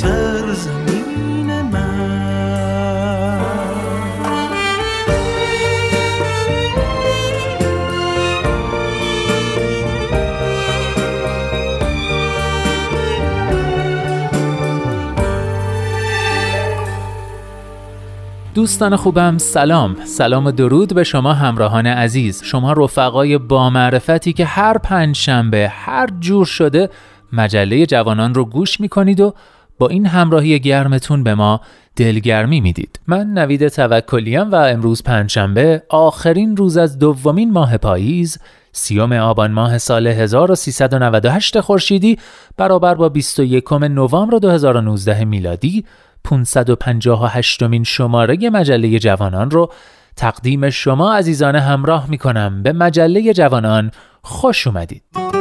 سرزمین دوستان خوبم سلام. سلام و درود به شما همراهان عزیز. شما رفقای با معرفتی که هر پنج شنبه هر جور شده مجله جوانان رو گوش می‌کنید و با این همراهی گرمتون به ما دلگرمی می‌دید من نوید توکلیم و امروز پنجشنبه آخرین روز از دومین ماه پاییز سیوم آبان ماه سال 1398 خورشیدی برابر با 21 نوامبر 2019 میلادی 558 مین شماره مجله جوانان رو تقدیم شما عزیزان همراه می کنم به مجله جوانان خوش اومدید.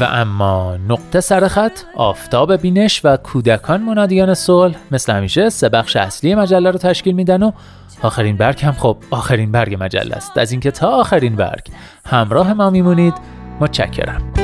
و اما نقطه سرخط آفتاب بینش و کودکان منادیان صلح مثل همیشه سه بخش اصلی مجله رو تشکیل میدن و آخرین برگ هم خب آخرین برگ مجله است. از اینکه تا آخرین برگ. همراه ما میمونید. متشکرم.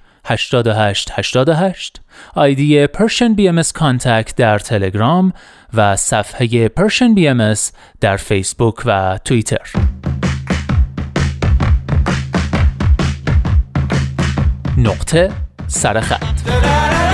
88 88 آیدی Persian BMS contact در تلگرام و صفحه Persian BMS در فیسبوک و توییتر. نقطه سرخط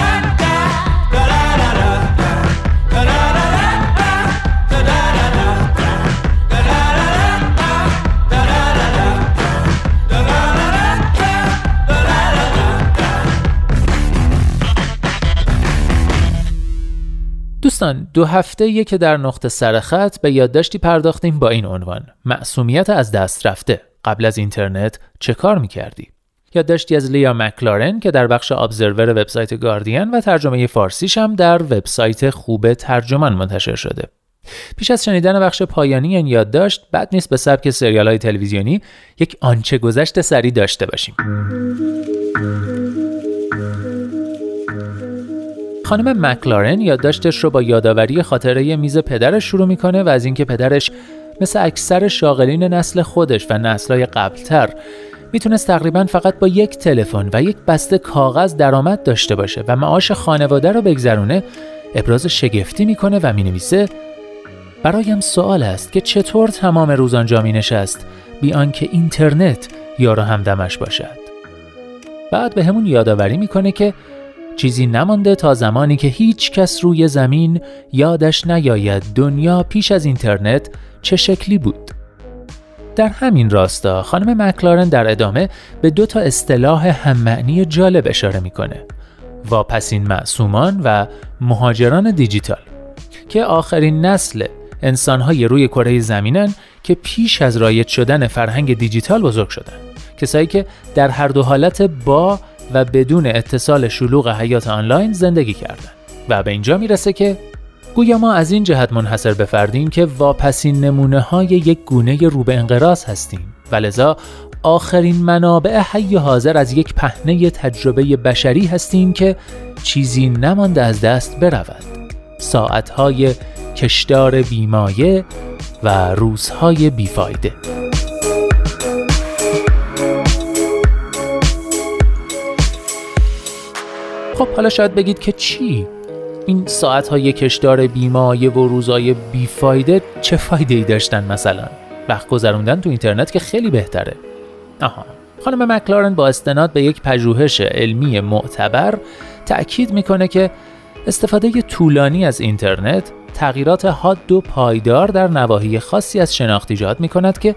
دوستان دو هفته که در نقطه سرخط به یادداشتی پرداختیم با این عنوان معصومیت از دست رفته قبل از اینترنت چه کار می‌کردی؟ یادداشتی از لیا مکلارن که در بخش ابزرور وبسایت گاردین و ترجمه فارسیش هم در وبسایت خوب ترجمان منتشر شده. پیش از شنیدن بخش پایانی این یادداشت بد نیست به سبک سریال های تلویزیونی یک آنچه گذشت سری داشته باشیم. خانم مکلارن یادداشتش رو با یادآوری خاطره میز پدرش شروع می‌کنه و از اینکه پدرش مثل اکثر شاغلین نسل خودش و نسلهای قبلتر می‌تونست تقریبا فقط با یک تلفن و یک بسته کاغذ درآمد داشته باشه و معاش خانواده رو بگذرونه ابراز شگفتی می‌کنه و می‌نویسه برایم سوال است که چطور تمام روز آنجا می نشست بی آنکه اینترنت یارو همدمش باشد؟ بعد به همون یادآوری می‌کنه که چیزی نمانده تا زمانی که هیچ کس روی زمین یادش نیاید دنیا پیش از اینترنت چه شکلی بود. در همین راستا خانم مکلارن در ادامه به دو تا اصطلاح هممعنی جالب اشاره می‌کنه. واپسین معصومان و مهاجران دیجیتال که آخرین نسل انسانهای روی کره زمینن که پیش از رایج شدن فرهنگ دیجیتال بزرگ شدن. کسایی که در هر دو حالت با و بدون اتصال شلوغ حیات آنلاین زندگی کردند و به اینجا می‌رسه که گویا ما از این جهت منحصر بفردیم که واپسین نمونه های یک گونه رو به انقراض هستیم. و لذا آخرین منابع حی حاضر از یک پهنه تجربه بشری هستیم که چیزی نمانده از دست برود. ساعتهای کشدار بیمایه و روزهای بیفایده. خب حالا شاید بگید که چی؟ این ساعت های کشدار بیمایه و روزای بیفایده چه فایده ای داشتن مثلا؟ وقت گذروندن تو اینترنت که خیلی بهتره آها خانم مکلارن با استناد به یک پژوهش علمی معتبر تأکید می‌کنه که استفاده طولانی از اینترنت تغییرات حاد و پایدار در نواحی خاصی از شناخت ایجاد می کند که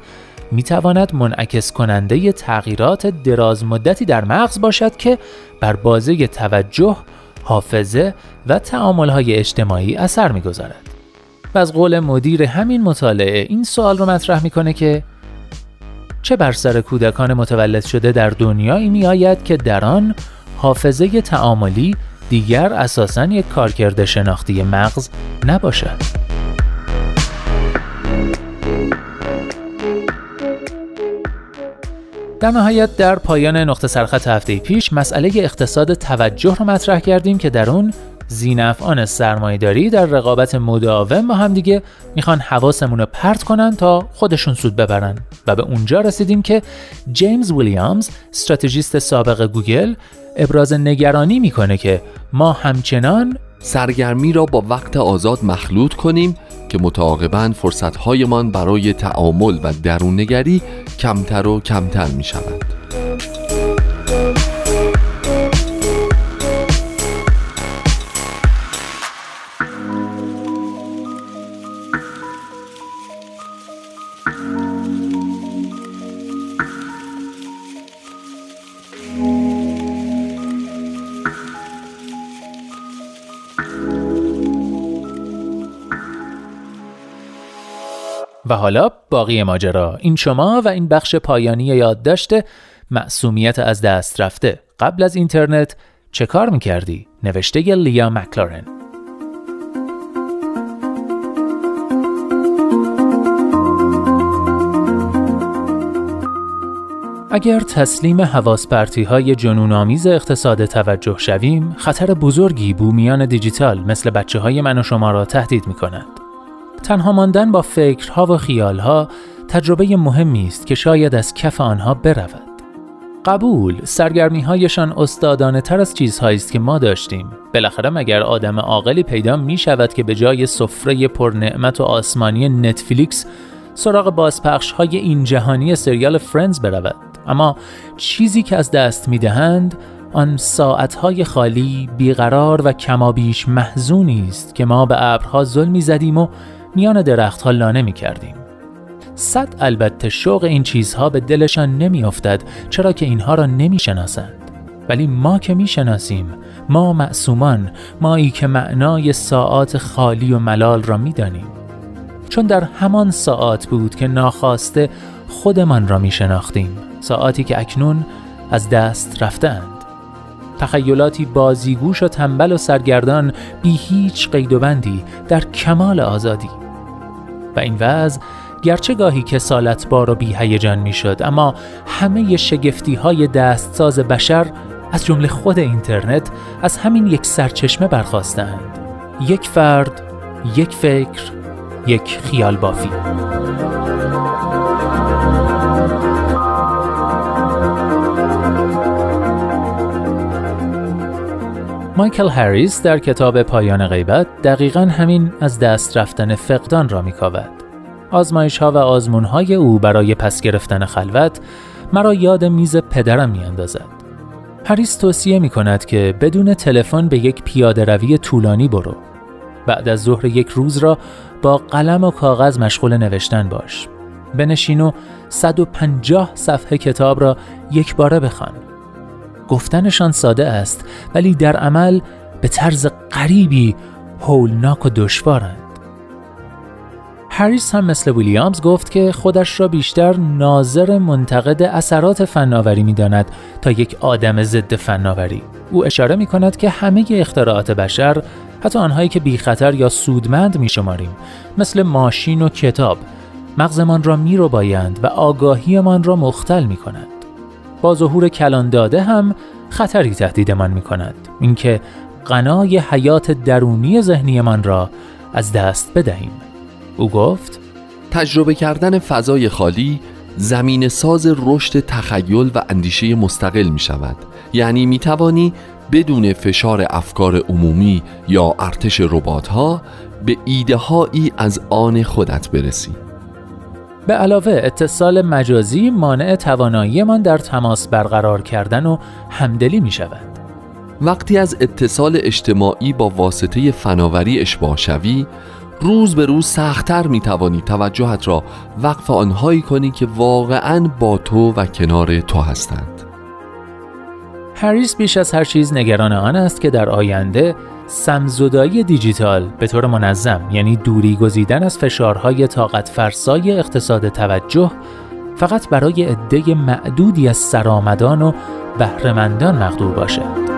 می تواند منعکس کننده تغییرات دراز مدتی در مغز باشد که بر بازه توجه، حافظه و تعاملهای اجتماعی اثر می‌گذارد. و از قول مدیر همین مطالعه این سوال رو مطرح می‌کنه که چه بر سر کودکان متولد شده در دنیایی می آید که در آن حافظه تعاملی دیگر اساسا یک کارکرد شناختی مغز نباشد. در نهایت در پایان نقطه سرخط هفته پیش مسئله اقتصاد توجه رو مطرح کردیم که در اون زینفعان سرمایهداری در رقابت مداوم با هم دیگه می‌خوان حواسمون رو پرت کنن تا خودشون سود ببرن. و به اونجا رسیدیم که جیمز ویلیامز استراتژیست سابق گوگل ابراز نگرانی می‌کنه که ما همچنان سرگرمی را با وقت آزاد مخلوط کنیم که متعاقبا فرصتهایمان برای تعامل و دروننگری کمتر و کمتر می شود. و حالا باقی ماجرا این شما و این بخش پایانی یادداشت معصومیت از دست رفته قبل از اینترنت چه کار می‌کردی؟ نوشته ی لیا مکلارن اگر تسلیم حواس های جنون آمیز اقتصاد توجه شویم، خطر بزرگی بومیان دیجیتال مثل بچه های من و شما را تهدید می کند. تنها ماندن با فکرها و خیالها تجربه مهمی است که شاید از کف آنها برود. قبول سرگرمی هایشان استادانه تر از چیزهایی است که ما داشتیم بالاخره مگر آدم عاقلی پیدا می شود که به جای سفره پرنعمت و آسمانی نتفلیکس سراغ بازپخش های این جهانی سریال فرندز برود اما چیزی که از دست می دهند آن ساعتهای خالی بیقرار و کمابیش محزونی است که ما به ابرها ظلمی زدیم و میان درختها لانه می کردیم. صد البته شوق این چیزها به دلشان نمیافتد چرا که اینها را نمی شناسند. ولی ما که می شناسیم ما معصومان مایی که معنای ساعات خالی و ملال را می دانیم. چون در همان ساعات بود که ناخواسته خودمان را می شناختیم ساعاتی که اکنون از دست رفتند تخیلاتی بازیگوش و تنبل و سرگردان بی هیچ قید و بندی در کمال آزادی. و این وضع گرچه گاهی کسالت بار و بی هیجان می شد اما همه شگفتی های دستساز بشر از جمله خود اینترنت از همین یک سرچشمه برخواستند یک فرد یک فکر یک خیال بافی. مایکل هریس در کتاب پایان غیبت دقیقا همین از دست رفتن فقدان را میکاود. آزمایش ها و آزمون های او برای پس گرفتن خلوت مرا یاد میز پدرم میاندازد. هریس توصیه می کند که بدون تلفن به یک پیاده روی طولانی برو. بعد از ظهر یک روز را با قلم و کاغذ مشغول نوشتن باش. بنشین و 150 صفحه کتاب را یک باره بخوان. گفتنشان ساده است ولی در عمل به طرز غریبی هولناک و دشوارند. هریس هم مثل ویلیامز گفت که خودش را بیشتر ناظر منتقد اثرات فناوری می داند تا یک آدم ضد فناوری. او اشاره می کند که همه اختراعات بشر حتی آنهایی که بی خطر یا سودمند می شماریم مثل ماشین و کتاب مغزمان را می رو بایند و آگاهیمان را مختل می کنند. با ظهور کلان داده هم خطری تهدیدمان می کند اینکه غنای حیات درونی ذهنیمان را از دست بدهیم. او گفت تجربه کردن فضای خالی زمین ساز رشد تخیل و اندیشه مستقل می شود یعنی می توانی بدون فشار افکار عمومی یا ارتش ربات ها به ایده هایی از آن خودت برسی. به علاوه اتصال مجازی مانع تواناییمان در تماس برقرار کردن و همدلی می شود. وقتی از اتصال اجتماعی با واسطه فناوری اشباه شوی روز به روز سختتر می توانی توجهت را وقف آنهایی کنی که واقعا با تو و کنار تو هستند هریس بیش از هر چیز نگران آن است که در آینده سمزدایی دیجیتال به طور منظم یعنی دوری گزیدن از فشارهای طاقت فرسای اقتصاد توجه فقط برای عده معدودی از سرآمدان و بهرهمندان مقدور باشد.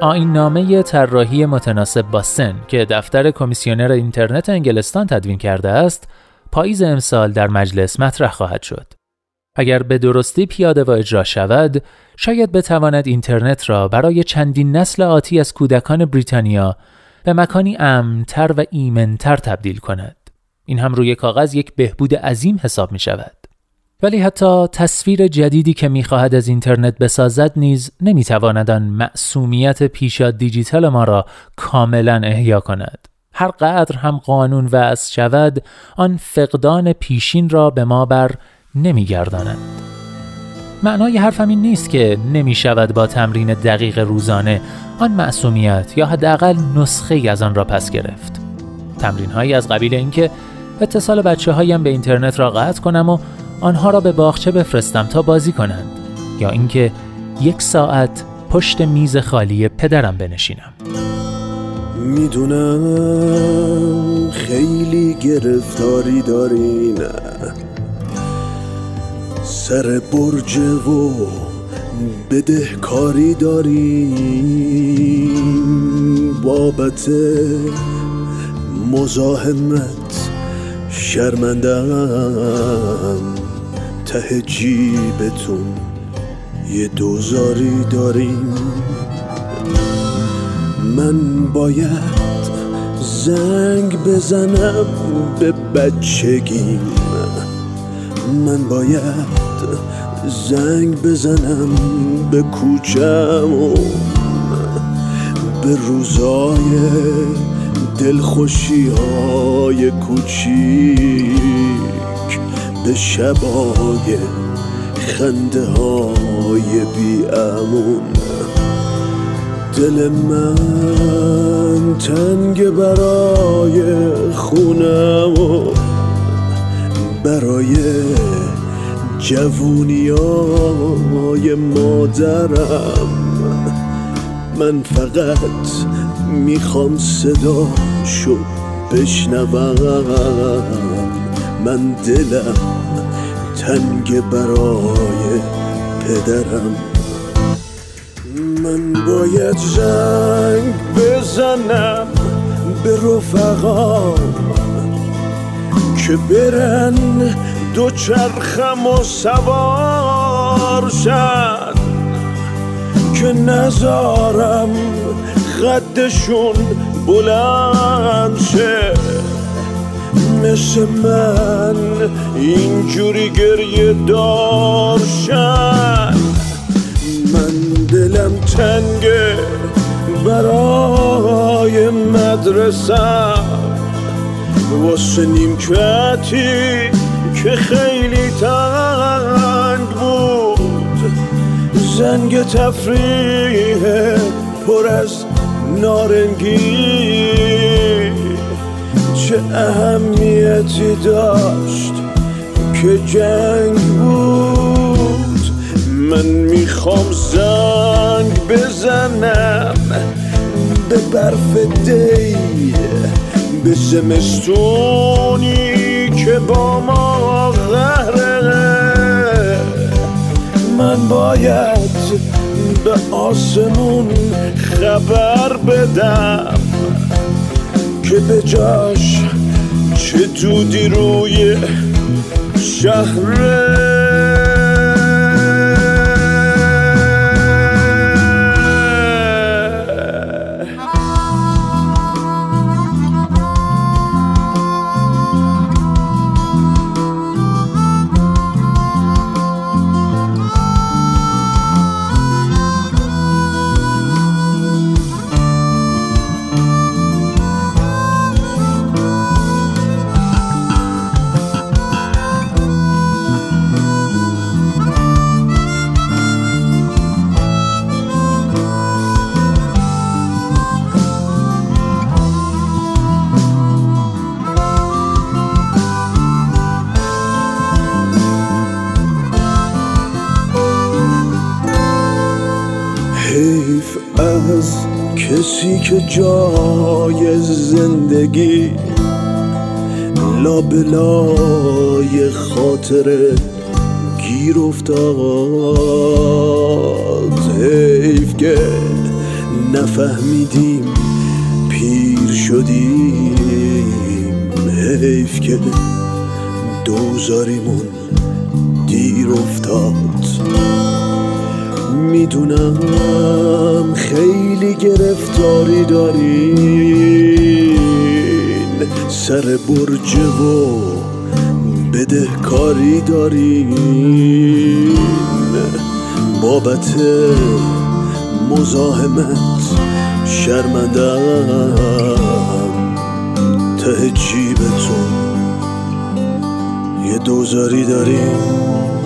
آین نامه طراحی متناسب با سن که دفتر کمیسیونر اینترنت انگلستان تدوین کرده است، پاییز امسال در مجلس مطرح خواهد شد. اگر به درستی پیاده و اجرا شود، شاید بتواند اینترنت را برای چندین نسل آتی از کودکان بریتانیا به مکانی امنتر و ایمنتر تبدیل کند. این هم روی کاغذ یک بهبود عظیم حساب می شود. ولی حتی تصویر جدیدی که می‌خواهد از اینترنت بسازد نیز نمی‌تواند آن معصومیت پیشا دیجیتال ما را کاملا احیا کند. هر قدر هم قانون وضع شود آن فقدان پیشین را به ما بر نمیگرداند. معنای حرفم این نیست که نمی شود با تمرین دقیق روزانه آن معصومیت یا حداقل نسخه ای از آن را پس گرفت. تمرین هایی از قبیل اینکه اتصال بچه هایم به اینترنت را قطع کنم و آنها را به باغچه بفرستم تا بازی کنند یا اینکه یک ساعت پشت میز خالی پدرم بنشینم. می‌دونم خیلی گرفتاری داری نه سر برج و بدهکاری داری بابت مزاحمت شرمندم ته جیبتون یه دوزاری داریم. من باید زنگ بزنم به بچگیم. من باید زنگ بزنم به کوچم و به روزای دلخوشی های کوچیک. به شبای خنده های بی امون. دل من تنگ برای خونم و برای جوونیای مادرم. من فقط می‌خوام صدا شد بشنوم. من دلم تنگ برای پدرم. من باید زنگ بزنم به رفقام که برن دو چرخم و سوار شد که نزارم خدشون بلند شه. مثل من اینجوری گریه دارشن من دلم تنگه برای مدرسم واسه نیمکتی که خیلی تنگ بود. زنگ تفریح پر از نارنگی. چه اهمیتی داشت؟ که جنگ بود. من می‌خوام زنگ بزنم به برف دی به زمستونی که با ما غهره. من باید به آسمون خبر بدم. که به جاش چه دودی روی شهره که جای زندگی؟ لابلای خاطر گیر افتاد. حیف که نفهمیدیم پیر شدیم. حیف که دوزاریمون دیر افتاد. می‌دونم خیلی گرفتاری دارین. سر برج و بدهکاری دارین. بابت مزاحمت شرمندم ته جیبتون یه دوزاری دارین.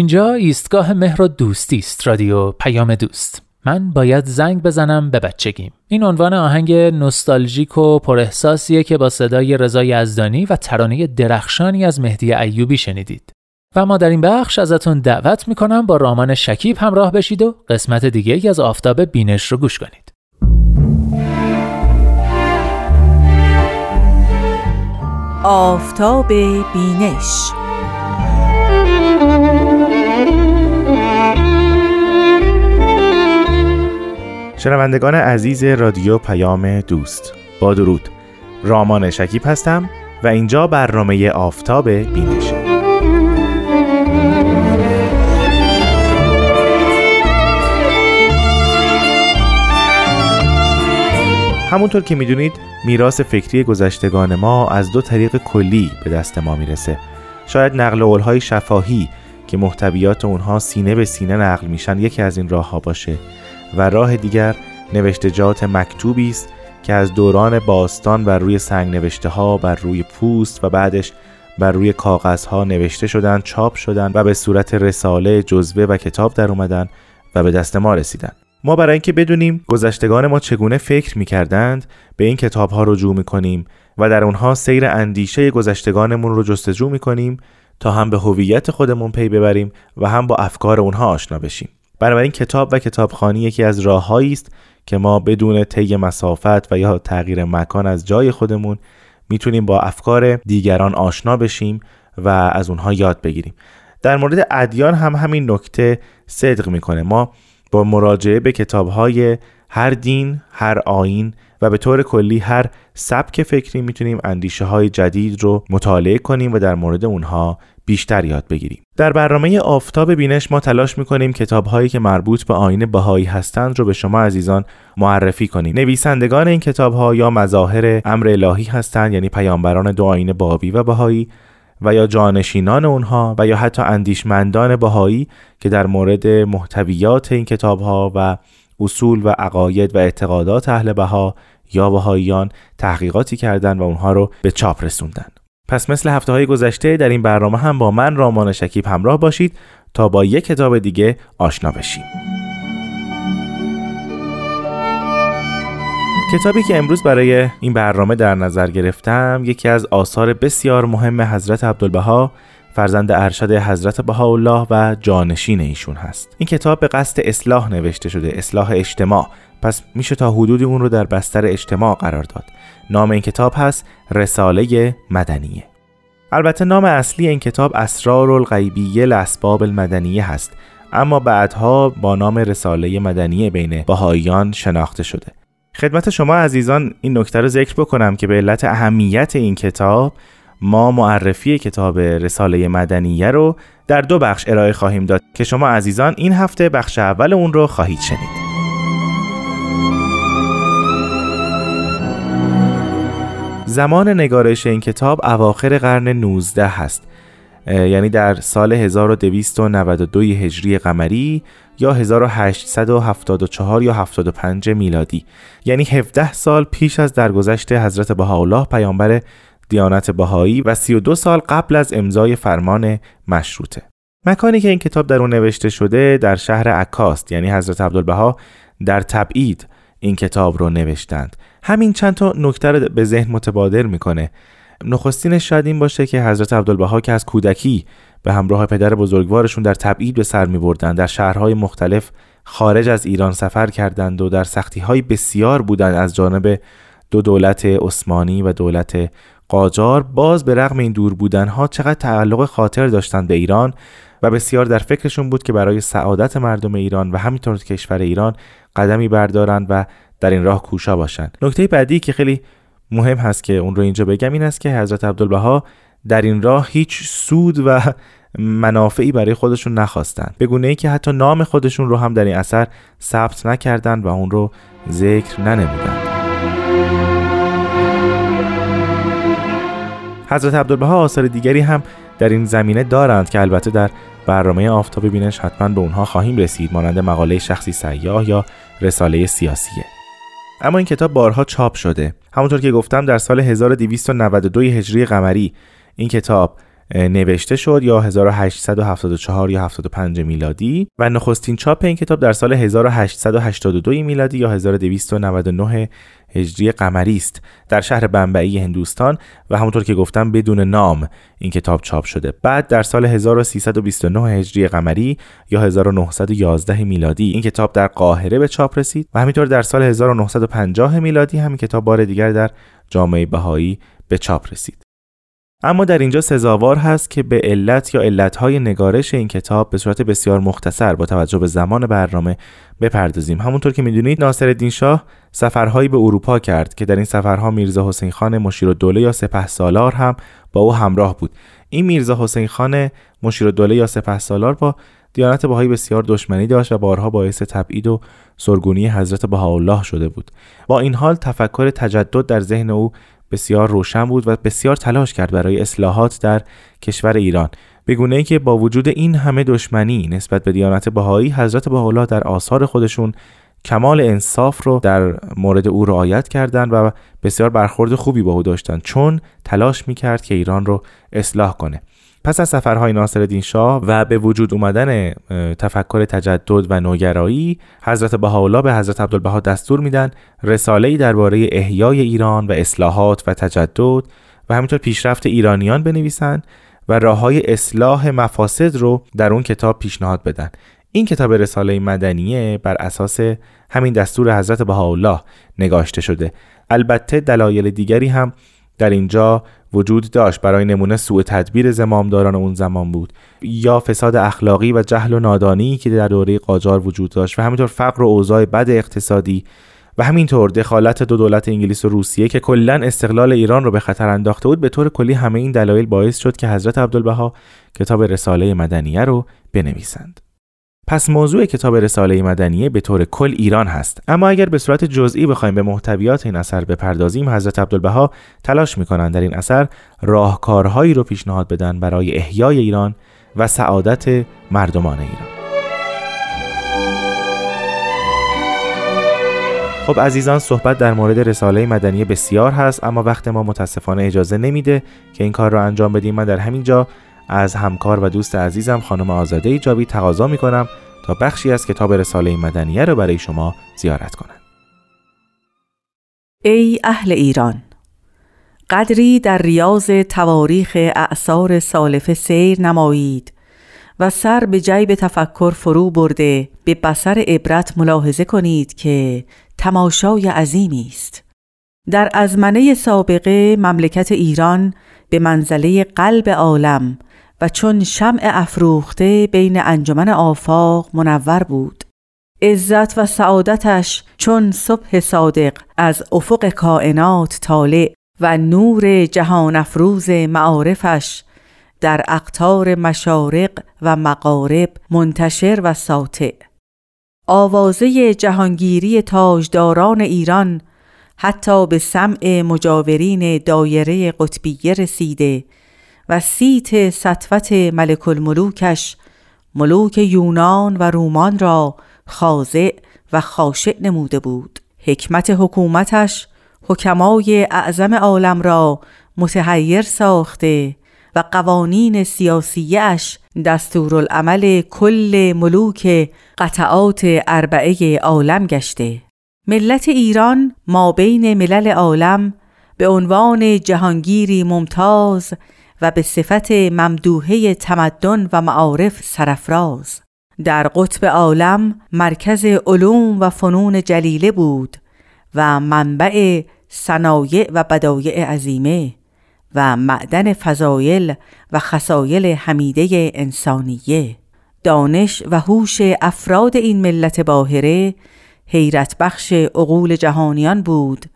اینجا ایستگاه مهر و دوستی است رادیو پیام دوست. من باید زنگ بزنم به بچگیم. این عنوان آهنگ نوستالژیک و پراحساسیه که با صدای رضا یزدانی و ترانه درخشانی از مهدی ایوبی شنیدید. و ما در این بخش ازتون دعوت می‌کنم با رامان شکیب همراه بشید و قسمت دیگه از آفتاب بینش رو گوش کنید. آفتاب بینش شنوندگان عزیز رادیو پیام دوست با درود. رامان شکیب هستم و اینجا برنامه آفتاب بینش. همونطور که می‌دونید میراث فکری گذشتگان ما از دو طریق کلی به دست ما می‌رسه. شاید نقل قولهای شفاهی که محتویات اونها سینه به سینه نقل میشن یکی از این راه ها باشه. و راه دیگر نوشتجات مکتوبی است که از دوران باستان بر روی سنگ نوشته ها بر روی پوست و بعدش بر روی کاغذ ها نوشته شدن چاپ شدن و به صورت رساله جزوه و کتاب در اومدن و به دست ما رسیدن ما برای اینکه بدونیم گذشتگان ما چگونه فکر می‌کردند به این کتاب ها رجوع می‌کنیم و در اونها سیر اندیشه گذشتگانمون رو جستجو می‌کنیم تا هم به هویت خودمون پی ببریم و هم با افکار اونها آشنا بشیم. بنابراین کتاب و کتابخانی یکی از راههایی است که ما بدون طی مسافت و یا تغییر مکان از جای خودمون می‌تونیم با افکار دیگران آشنا بشیم و از اونها یاد بگیریم. در مورد ادیان هم همین نکته صدق می‌کنه. ما با مراجعه به کتابهای هر دین، هر آین و به طور کلی هر سبک فکری می‌تونیم اندیشه های جدید رو مطالعه کنیم و در مورد اونها بیشتر یاد بگیریم. در برنامه آفتاب بینش ما تلاش می‌کنیم کتاب هایی که مربوط به آین بهایی هستند رو به شما عزیزان معرفی کنیم. نویسندگان این کتاب ها یا مظاهر امر الهی هستند یعنی پیامبران دو آین بابی و بهایی و یا جانشینان اونها و یا حتی اندیشمندان بهایی که در مورد محتویات این کتاب ها و اصول و عقاید و اعتقادات اهل بها یا بهاییان تحقیقاتی کردند و اونها رو به چاپ رسوندن. پس مثل هفته های گذشته در این برنامه هم با من رامان شکیب همراه باشید تا با یک کتاب دیگه آشنا بشیم. کتابی که امروز برای این برنامه در نظر گرفتم یکی از آثار بسیار مهم حضرت عبدالبها فرزند ارشد حضرت بهاءالله و جانشین ایشون هست. این کتاب به قصد اصلاح نوشته شده اصلاح اجتماع. پس میشه تا حدودی اون رو در بستر اجتماع قرار داد. نام این کتاب هست رساله مدنیه. البته نام اصلی این کتاب اسرار الغیبیه لاسباب المدنیه هست اما بعدها با نام رساله مدنیه بین بهاییان شناخته شده. خدمت شما عزیزان این نکته رو ذکر بکنم که به علت اهمیت این کتاب ما معرفی کتاب رساله مدنیه رو در دو بخش ارائه خواهیم داد که شما عزیزان این هفته بخش اول اون رو خواهید شنید. زمان نگارش این کتاب اواخر قرن 19 هست. یعنی در سال 1292 هجری قمری یا 1874 یا 75 میلادی. یعنی 17 سال پیش از درگذشت حضرت بهاءالله پیامبر دیانت بهایی و 32 سال قبل از امضای فرمان مشروطه. مکانی که این کتاب در اون نوشته شده در شهر عکاست یعنی حضرت عبدالبها در تبعید این کتاب رو نوشتند. همین چند تا نکته رو به ذهن متبادر می‌کنه. نخستینش شاید این باشه که حضرت عبدالبها که از کودکی به همراه پدر بزرگوارشون در تبعید به سر می بردن در شهرهای مختلف خارج از ایران سفر کردند و در سختی های بسیار بودند از جانب دو دولت عثمانی و دولت قاجار. باز به رغم این دور بودن ها چقدر تعلق خاطر داشتند به ایران و بسیار در فکرشون بود که برای سعادت مردم ایران و همینطور کشور ایران قدمی بردارند و در این راه کوشا باشند. نکته بعدی که خیلی مهم هست که اون رو اینجا بگم این است که حضرت عبدالبها در این راه هیچ سود و منافعی برای خودشون نخواستند. به گونه ای که حتی نام خودشون رو هم در این اثر ثبت نکردند و اون رو ذکر ننمودند. حضرت عبدالبها آثار دیگری هم در این زمینه دارند که البته در برنامه آفتاب بینش حتما به اونها خواهیم رسید مانند مقاله شخصی سیاه یا رساله سیاسیه. اما این کتاب بارها چاپ شده. همونطور که گفتم در سال 1292 هجری قمری این کتاب نوشته شد یا 1874 یا 75 میلادی و نخستین چاپ این کتاب در سال 1882 میلادی یا 1299 هجری قمری است در شهر بمبئی هندوستان و همونطور که گفتم بدون نام این کتاب چاپ شده. بعد در سال 1329 هجری قمری یا 1911 میلادی این کتاب در قاهره به چاپ رسید و همینطور در سال 1950 میلادی همین کتاب بار دیگر در جامعه بهایی به چاپ رسید. اما در اینجا سزاوار هست که به علت یا علتهای نگارش این کتاب به صورت بسیار مختصر با توجه به زمان برنامه بپردازیم. همونطور که می‌دونید ناصرالدین شاه سفرهایی به اروپا کرد که در این سفرها میرزا حسین خان مشیر دوله یا سپه سالار هم با او همراه بود. این میرزا حسین خان مشیر دوله یا سپه سالار با دیانت بهایی بسیار دشمنی داشت و بارها باعث تبعید و سرگونی حضرت بهاءالله شده بود. با این حال تفکر تجدد در ذهن او بسیار روشن بود و بسیار تلاش کرد برای اصلاحات در کشور ایران. به گونه ای که با وجود این همه دشمنی نسبت به دیانت بهایی حضرت بهاءالله در آثار خودشون کمال انصاف رو در مورد او رعایت کردند و بسیار برخورد خوبی با او داشتند چون تلاش می‌کرد که ایران رو اصلاح کنه. پس از سفرهای ناصرالدین شاه و به وجود اومدن تفکر تجدد و نوگرایی حضرت بهاءالله به حضرت عبدالبها دستور میدن رساله‌ای درباره احیای ایران و اصلاحات و تجدد و همینطور پیشرفت ایرانیان بنویسند و راه های اصلاح مفاسد رو در اون کتاب پیشنهاد بدن. این کتاب رساله مدنیه بر اساس همین دستور حضرت بهاءالله نگاشته شده. البته دلایل دیگری هم در اینجا وجود داشت. برای نمونه سوء تدبیر زمامداران اون زمان بود. یا فساد اخلاقی و جهل و نادانی که در دوره قاجار وجود داشت و همینطور فقر و اوضاع بد اقتصادی و همینطور دخالت دو دولت انگلیس و روسیه که کلا استقلال ایران رو به خطر انداخته بود به طور کلی همه این دلایل باعث شد که حضرت عبدالبها کتاب رساله مدنیه رو بنویسند. پس موضوع کتاب رساله مدنیه به طور کل ایران هست. اما اگر به صورت جزئی بخوایم به محتویات این اثر بپردازیم حضرت عبدالبها تلاش می‌کنند در این اثر راهکارهایی رو پیشنهاد بدن برای احیای ایران و سعادت مردمان ایران. خب عزیزان صحبت در مورد رساله مدنی بسیار هست اما وقت ما متاسفانه اجازه نمیده که این کار را انجام بدیم. من در همین جا از همکار و دوست عزیزم خانم آزاده جاوی تقاضا می کنم تا بخشی از کتاب رساله مدنیه را برای شما زیارت کنند. ای اهل ایران قدری در ریاض تواریخ اعثار سالفه سیر نمایید و سر به جیب تفکر فرو برده به بسر عبرت ملاحظه کنید که تماشای عظیمی است در ازمنه سابقه مملکت ایران به منزله قلب عالم و چون شمع افروخته بین انجمن آفاق منور بود. عزت و سعادتش چون صبح صادق از افق کائنات طالع و نور جهان افروز معارفش در اقطار مشارق و مغارب منتشر و ساطع. آوازه جهانگیری تاجداران ایران حتی به سمع مجاورین دایره قطبیه رسیده و سیت سطوت ملک الملوکش ملوک یونان و رومان را خاضع و خاشع نموده بود. حکمت حکومتش حکمای اعظم عالم را متحیر ساخته و قوانین سیاسیش دستورالعمل کل ملوک قطعات اربعه عالم گشته. ملت ایران ما بین ملل عالم به عنوان جهانگیری ممتاز و به صفت ممدوحه تمدن و معارف سرفراز در قطب عالم مرکز علوم و فنون جلیله بود و منبع صنایع و بدایع عظیمه و معدن فضایل و خسایل حمیده انسانیه. دانش و هوش افراد این ملت باهره حیرت بخش عقول جهانیان بود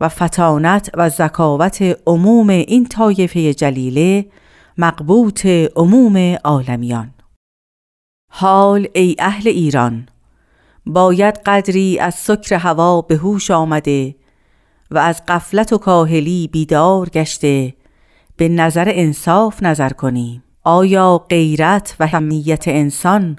و فتانت و زکاوت عموم این طایفه جلیله مقبوط عموم عالمیان. حال ای اهل ایران باید قدری از سکر هوا به هوش آمده و از قفلت و کاهلی بیدار گشته به نظر انصاف نظر کنیم. آیا غیرت و همیت انسان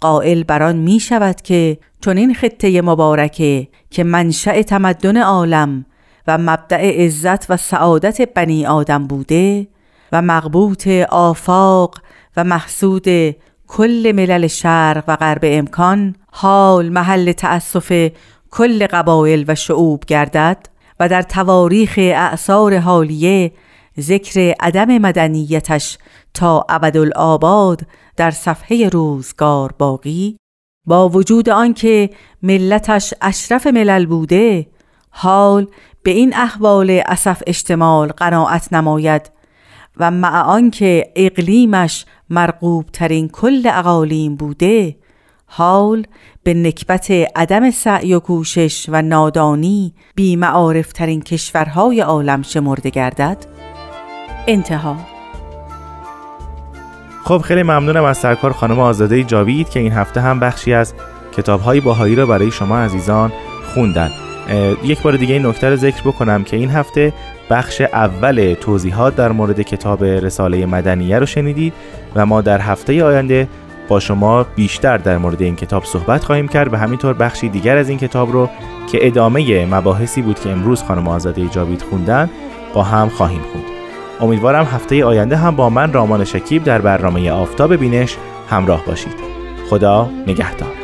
قائل بران می شود که چون این خطه مبارکه که منشأ تمدن عالم و مبدع عزت و سعادت بنی آدم بوده و مقبوط آفاق و محسود کل ملل شرق و غرب امکان حال محل تأسف کل قبایل و شعوب گردد و در تواریخ اعثار حالیه ذکر عدم مدنیتش تا ابدالآباد در صفحه روزگار باقی با وجود آنکه ملتش اشرف ملل بوده حال به این احوال اسف اشتمال قناعت نماید و مع آنکه اقلیمش مرغوب ترین کل اقالیم بوده حال به نکبت عدم سعی و کوشش و نادانی بی معارف ترین کشورهای عالم شمرده گردد. انتها. خب خیلی ممنونم از سرکار خانم آزاده جاوید که این هفته هم بخشی از کتابهای باهایی را برای شما عزیزان خوندن. یک بار دیگه این نکته رو ذکر بکنم که این هفته بخش اول توضیحات در مورد کتاب رساله مدنیه رو شنیدید و ما در هفته آینده با شما بیشتر در مورد این کتاب صحبت خواهیم کرد و همینطور بخشی دیگر از این کتاب رو که ادامه مباحثی بود که امروز خانم آزاده جاوید خوندن با هم خواهیم خوند. امیدوارم هفته آینده هم با من رامان شکیب در برنامه آفتاب بینش همراه باشید. خدا نگهدار.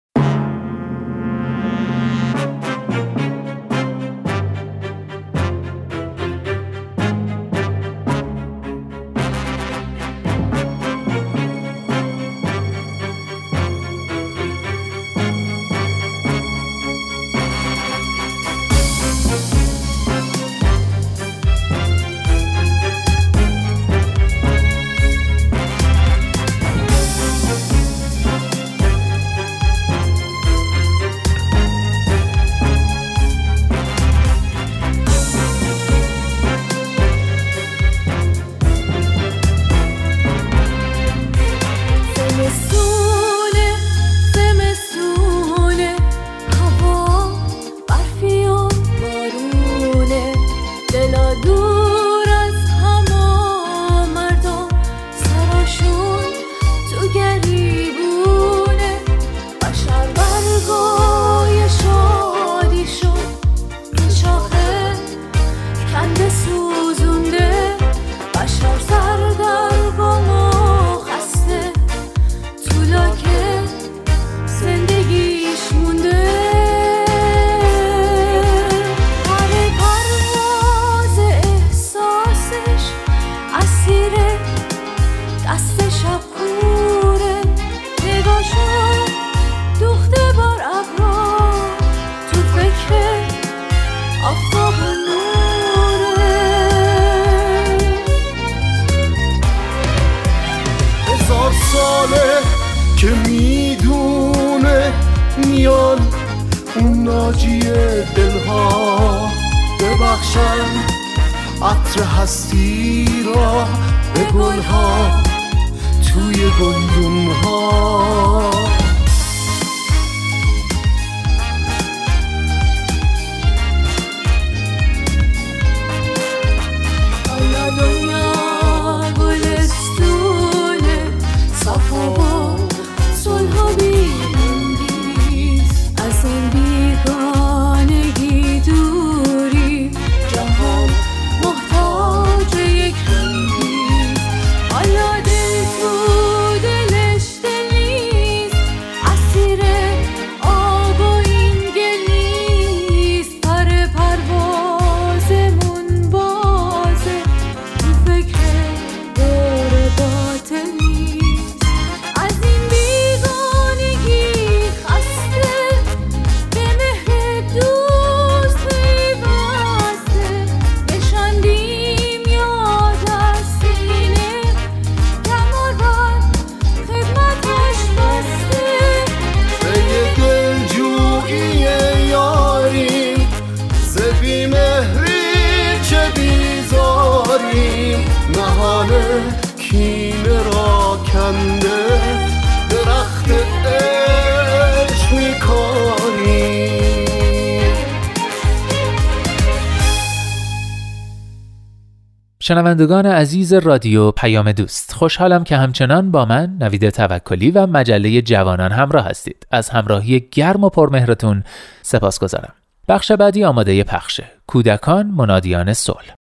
شنوندگان عزیز رادیو پیام دوست خوشحالم که همچنان با من نوید توکلی و مجله جوانان همراه هستید. از همراهی گرم و پرمهرتون سپاس گذارم. بخش بعدی آماده پخشه کودکان منادیان صلح.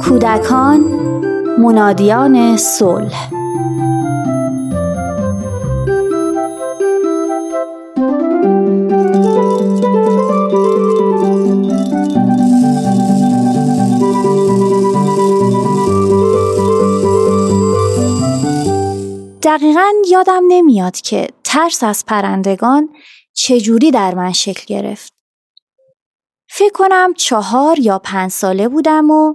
کودکان منادیان صلح. دقیقا یادم نمیاد که ترس از پرندگان چجوری در من شکل گرفت. فکر کنم چهار یا پنج ساله بودم و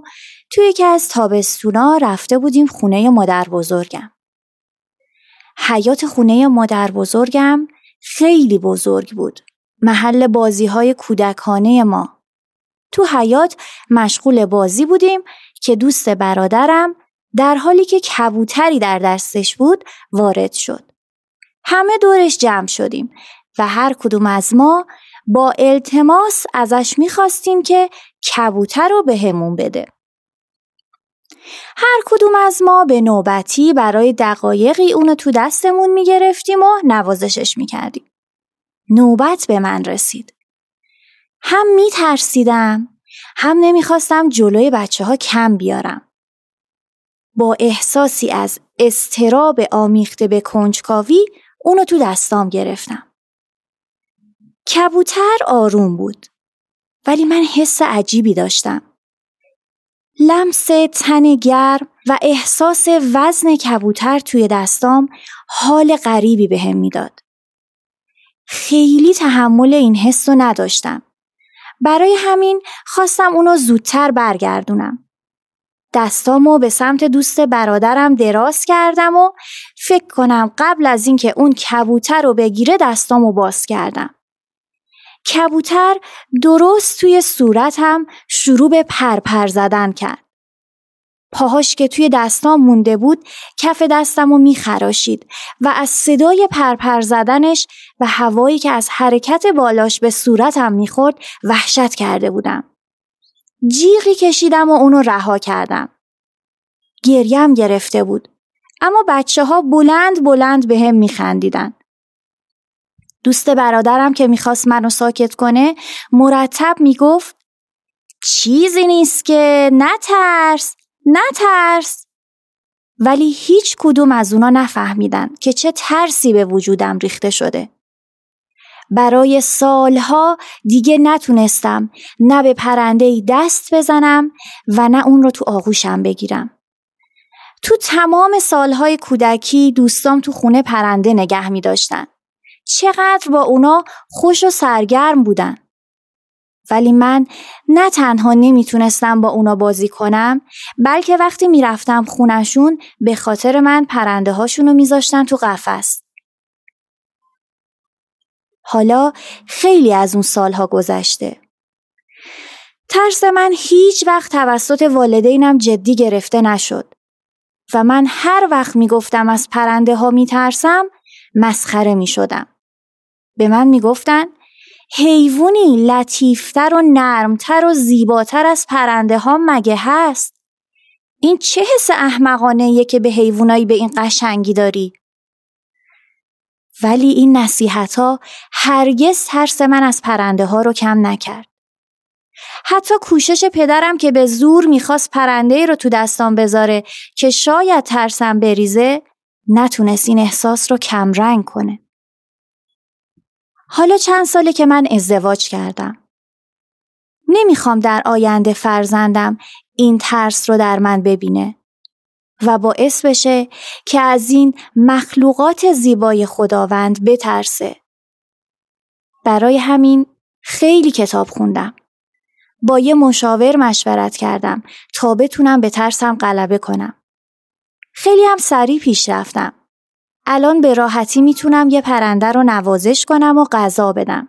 توی یکی از تابستونا رفته بودیم خونه مادر بزرگم. حیات خونه مادر بزرگم خیلی بزرگ بود. محل بازی های کودکانه ما. تو حیات مشغول بازی بودیم که دوست برادرم در حالی که کبوتری در دستش بود وارد شد. همه دورش جمع شدیم و هر کدوم از ما با التماس ازش می‌خواستیم که کبوتر رو به همون بده. هر کدوم از ما به نوبتی برای دقایقی اونو تو دستمون می‌گرفتیم و نوازشش می‌کردیم. نوبت به من رسید. هم میترسیدم هم نمی‌خواستم جلوی بچه ها کم بیارم. با احساسی از استراب آمیخته به کنجکاوی اونو تو دستام گرفتم. کبوتر آروم بود ولی من حس عجیبی داشتم. لمس تن گرم و احساس وزن کبوتر توی دستام حال غریبی به هم می‌داد. خیلی تحمل این حس رو نداشتم. برای همین خواستم اونو زودتر برگردونم. دستامو به سمت دوست برادرم دراز کردم و فکر کنم قبل از اینکه اون کبوتر رو بگیره دستامو باز کردم. کبوتر درست توی صورتم شروع به پرپر زدن کرد. پاهاش که توی دستام مونده بود کف دستم رو میخراشید و از صدای پرپر زدنش و هوایی که از حرکت بالاش به صورتم می‌خورد وحشت کرده بودم. جیغی کشیدم و اونو رها کردم. گریم گرفته بود. اما بچه ها بلند بلند به هم میخندیدن. دوست برادرم که می‌خواست منو ساکت کنه مرتب می‌گفت چیزی نیست که نترس نترس ولی هیچ کدوم از اونا نفهمیدن که چه ترسی به وجودم ریخته شده برای سالها دیگه نتونستم نه به پرنده دست بزنم و نه اون رو تو آغوشم بگیرم تو تمام سالهای کودکی دوستام تو خونه پرنده نگه می داشتن. چقدر با اونا خوش و سرگرم بودن. ولی من نه تنها نمی‌تونستم با اونا بازی کنم بلکه وقتی می‌رفتم خونشون به خاطر من پرنده هاشون رو میذاشتن تو قفس. حالا خیلی از اون سالها گذشته. ترس من هیچ وقت توسط والدینم جدی گرفته نشد و من هر وقت می‌گفتم از پرنده ها میترسم مسخره می‌شدم. به من می‌گفتن حیوانی لطیفتر و نرمتر و زیباتر از پرنده ها مگه هست؟ این چه حس احمقانه که به حیوانایی به این قشنگی داری؟ ولی این نصیحت ها هرگز ترس من از پرنده ها رو کم نکرد. حتی کوشش پدرم که به زور می‌خواست پرنده رو تو دستان بذاره که شاید ترسم بریزه نتونست این احساس رو کمرنگ کنه. حالا چند ساله که من ازدواج کردم. نمی‌خوام در آینده فرزندم این ترس رو در من ببینه و باعث بشه که از این مخلوقات زیبای خداوند بترسه. برای همین خیلی کتاب خوندم. با یه مشاور مشورت کردم تا بتونم به ترسم غلبه کنم. خیلی هم سریع پیش رفتم. الان به راحتی می‌تونم یه پرنده رو نوازش کنم و غذا بدم.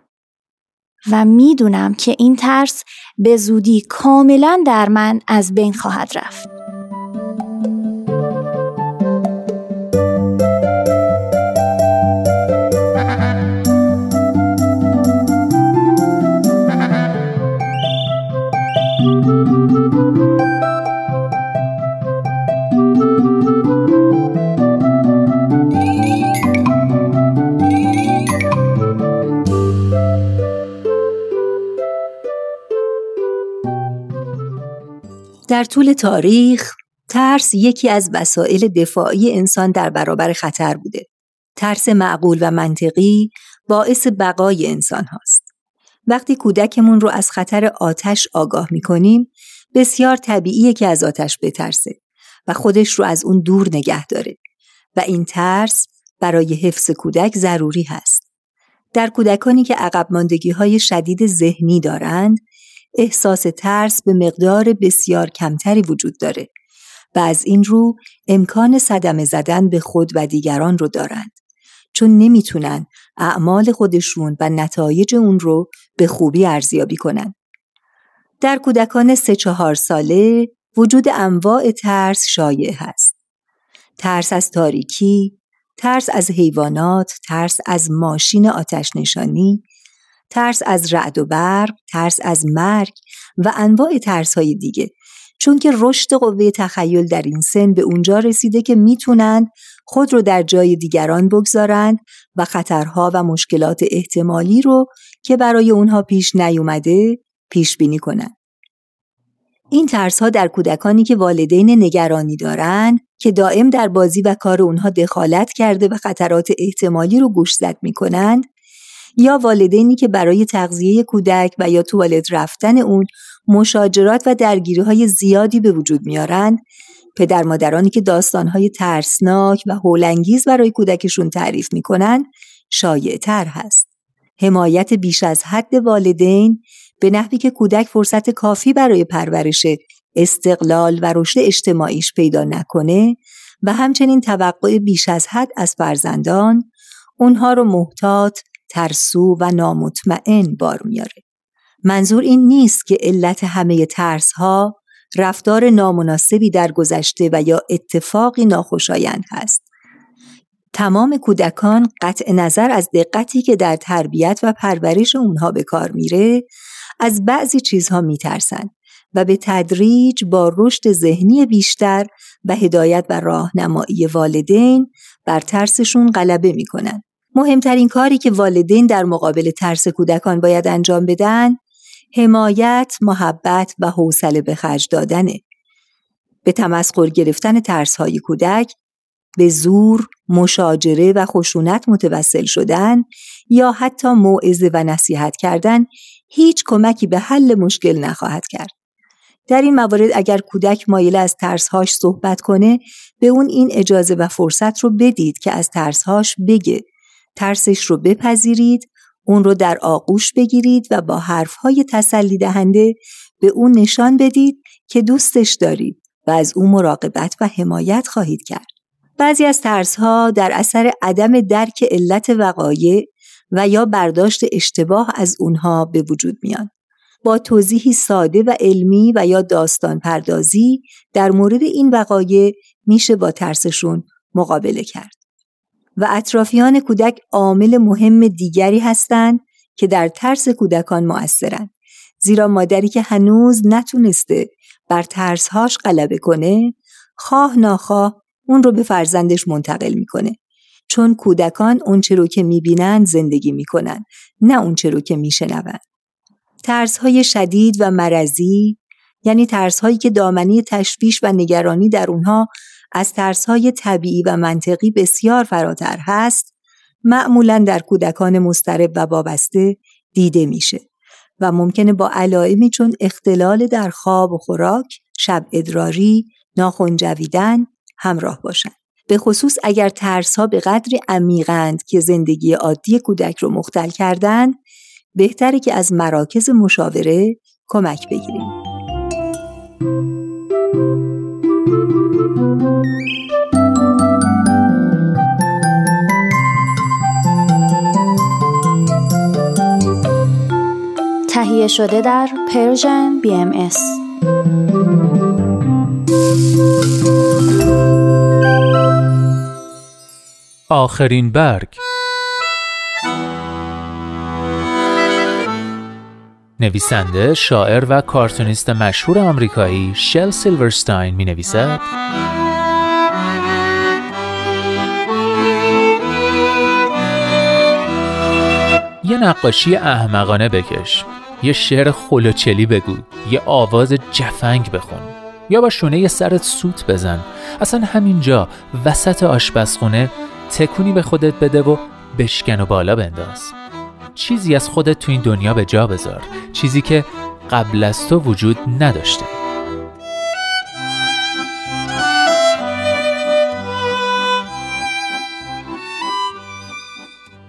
و می‌دونم که این ترس به زودی کاملا در من از بین خواهد رفت. در طول تاریخ ترس یکی از وسایل دفاعی انسان در برابر خطر بوده. ترس معقول و منطقی باعث بقای انسان هاست. وقتی کودکمون رو از خطر آتش آگاه می کنیم بسیار طبیعیه که از آتش بترسه و خودش رو از اون دور نگه داره و این ترس برای حفظ کودک ضروری هست. در کودکانی که عقب ماندگی های شدید ذهنی دارند احساس ترس به مقدار بسیار کمتری وجود داره و از این رو امکان صدمه زدن به خود و دیگران رو دارند چون نمی‌تونن اعمال خودشون و نتایج اون رو به خوبی ارزیابی کنن. در کودکان سه چهار ساله وجود انواع ترس شایع هست. ترس از تاریکی، ترس از حیوانات، ترس از ماشین آتش نشانی، ترس از رعد و برق، ترس از مرگ و انواع ترس های دیگه چون که رشد قوه تخیل در این سن به اونجا رسیده که می‌تونند خود رو در جای دیگران بگذارند و خطرها و مشکلات احتمالی رو که برای اونها پیش نیومده پیش بینی کنند. این ترس ها در کودکانی که والدین نگرانی دارند که دائم در بازی و کار اونها دخالت کرده و خطرات احتمالی رو گوشزد می کنند یا والدینی که برای تغذیه کودک و یا توالت رفتن اون مشاجرات و درگیری های زیادی به وجود میارند پدر مادرانی که داستانهای ترسناک و هولانگیز برای کودکشون تعریف می‌کنن شایع تر هست. حمایت بیش از حد والدین به نحوی که کودک فرصت کافی برای پرورش استقلال و رشد اجتماعیش پیدا نکنه و همچنین توقع بیش از حد از فرزندان اونها رو محتاط، ترسو و نامطمئن بار میاره. منظور این نیست که علت همه ترس ها رفتار نامناسبی در گذشته و یا اتفاقی ناخوشایند هست. تمام کودکان قطع نظر از دقتی که در تربیت و پرورش اونها به کار میره از بعضی چیزها میترسند و به تدریج با رشد ذهنی بیشتر و هدایت و راهنمایی والدین بر ترسشون غلبه می‌کنن. مهمترین کاری که والدین در مقابل ترس کودکان باید انجام بدن حمایت، محبت و حوصله به خرج دادنه. به تمسخر گرفتن ترسهای کودک به زور، مشاجره و خشونت متوسل شدن یا حتی موعظه و نصیحت کردن هیچ کمکی به حل مشکل نخواهد کرد. در این موارد اگر کودک مایل از ترسهاش صحبت کنه به اون این اجازه و فرصت رو بدید که از ترسهاش بگه. ترسش رو بپذیرید اون رو در آغوش بگیرید و با حرفهای تسلی دهنده به اون نشان بدید که دوستش دارید و از او مراقبت و حمایت خواهید کرد. بعضی از ترسها در اثر عدم درک علت وقایع و یا برداشت اشتباه از اونها به وجود میان. با توضیحی ساده و علمی و یا داستان پردازی در مورد این وقایع میشه با ترسشون مقابله کرد. و اطرافیان کودک عامل مهم دیگری هستند که در ترس کودکان مؤثرند. زیرا مادری که هنوز نتونسته بر ترسهاش غلبه کنه خواه ناخواه اون رو به فرزندش منتقل می‌کنه چون کودکان اونچه رو که می‌بینن زندگی می‌کنن نه اونچه رو که میشنون ترس های شدید و مرزی یعنی ترس هایی که دامنه تشویش و نگرانی در اونها از ترس های طبیعی و منطقی بسیار فراتر هست معمولا در کودکان مسترب و وابسته دیده میشه و ممکنه با علائمی چون اختلال در خواب و خوراک، شب ادراری، ناخن جویدن همراه باشند. به خصوص اگر ترس ها به قدری عمیقند که زندگی عادی کودک رو مختل کردن بهتره که از مراکز مشاوره کمک بگیریم. تهیه شده در پرژن BMS آخرین برگ. نویسنده، شاعر و کارتونیست مشهور آمریکایی شل سیلورستاین می نویسد یه نقاشی احمقانه بکش. یه شعر خلوچلی بگو یه آواز جفنگ بخون. یا با شونه سرت سوت بزن. اصلا همینجا وسط آشپزخونه تکونی به خودت بده و بشکن و بالا بنداز. چیزی از خودت تو این دنیا به جا بذار. چیزی که قبل از تو وجود نداشته.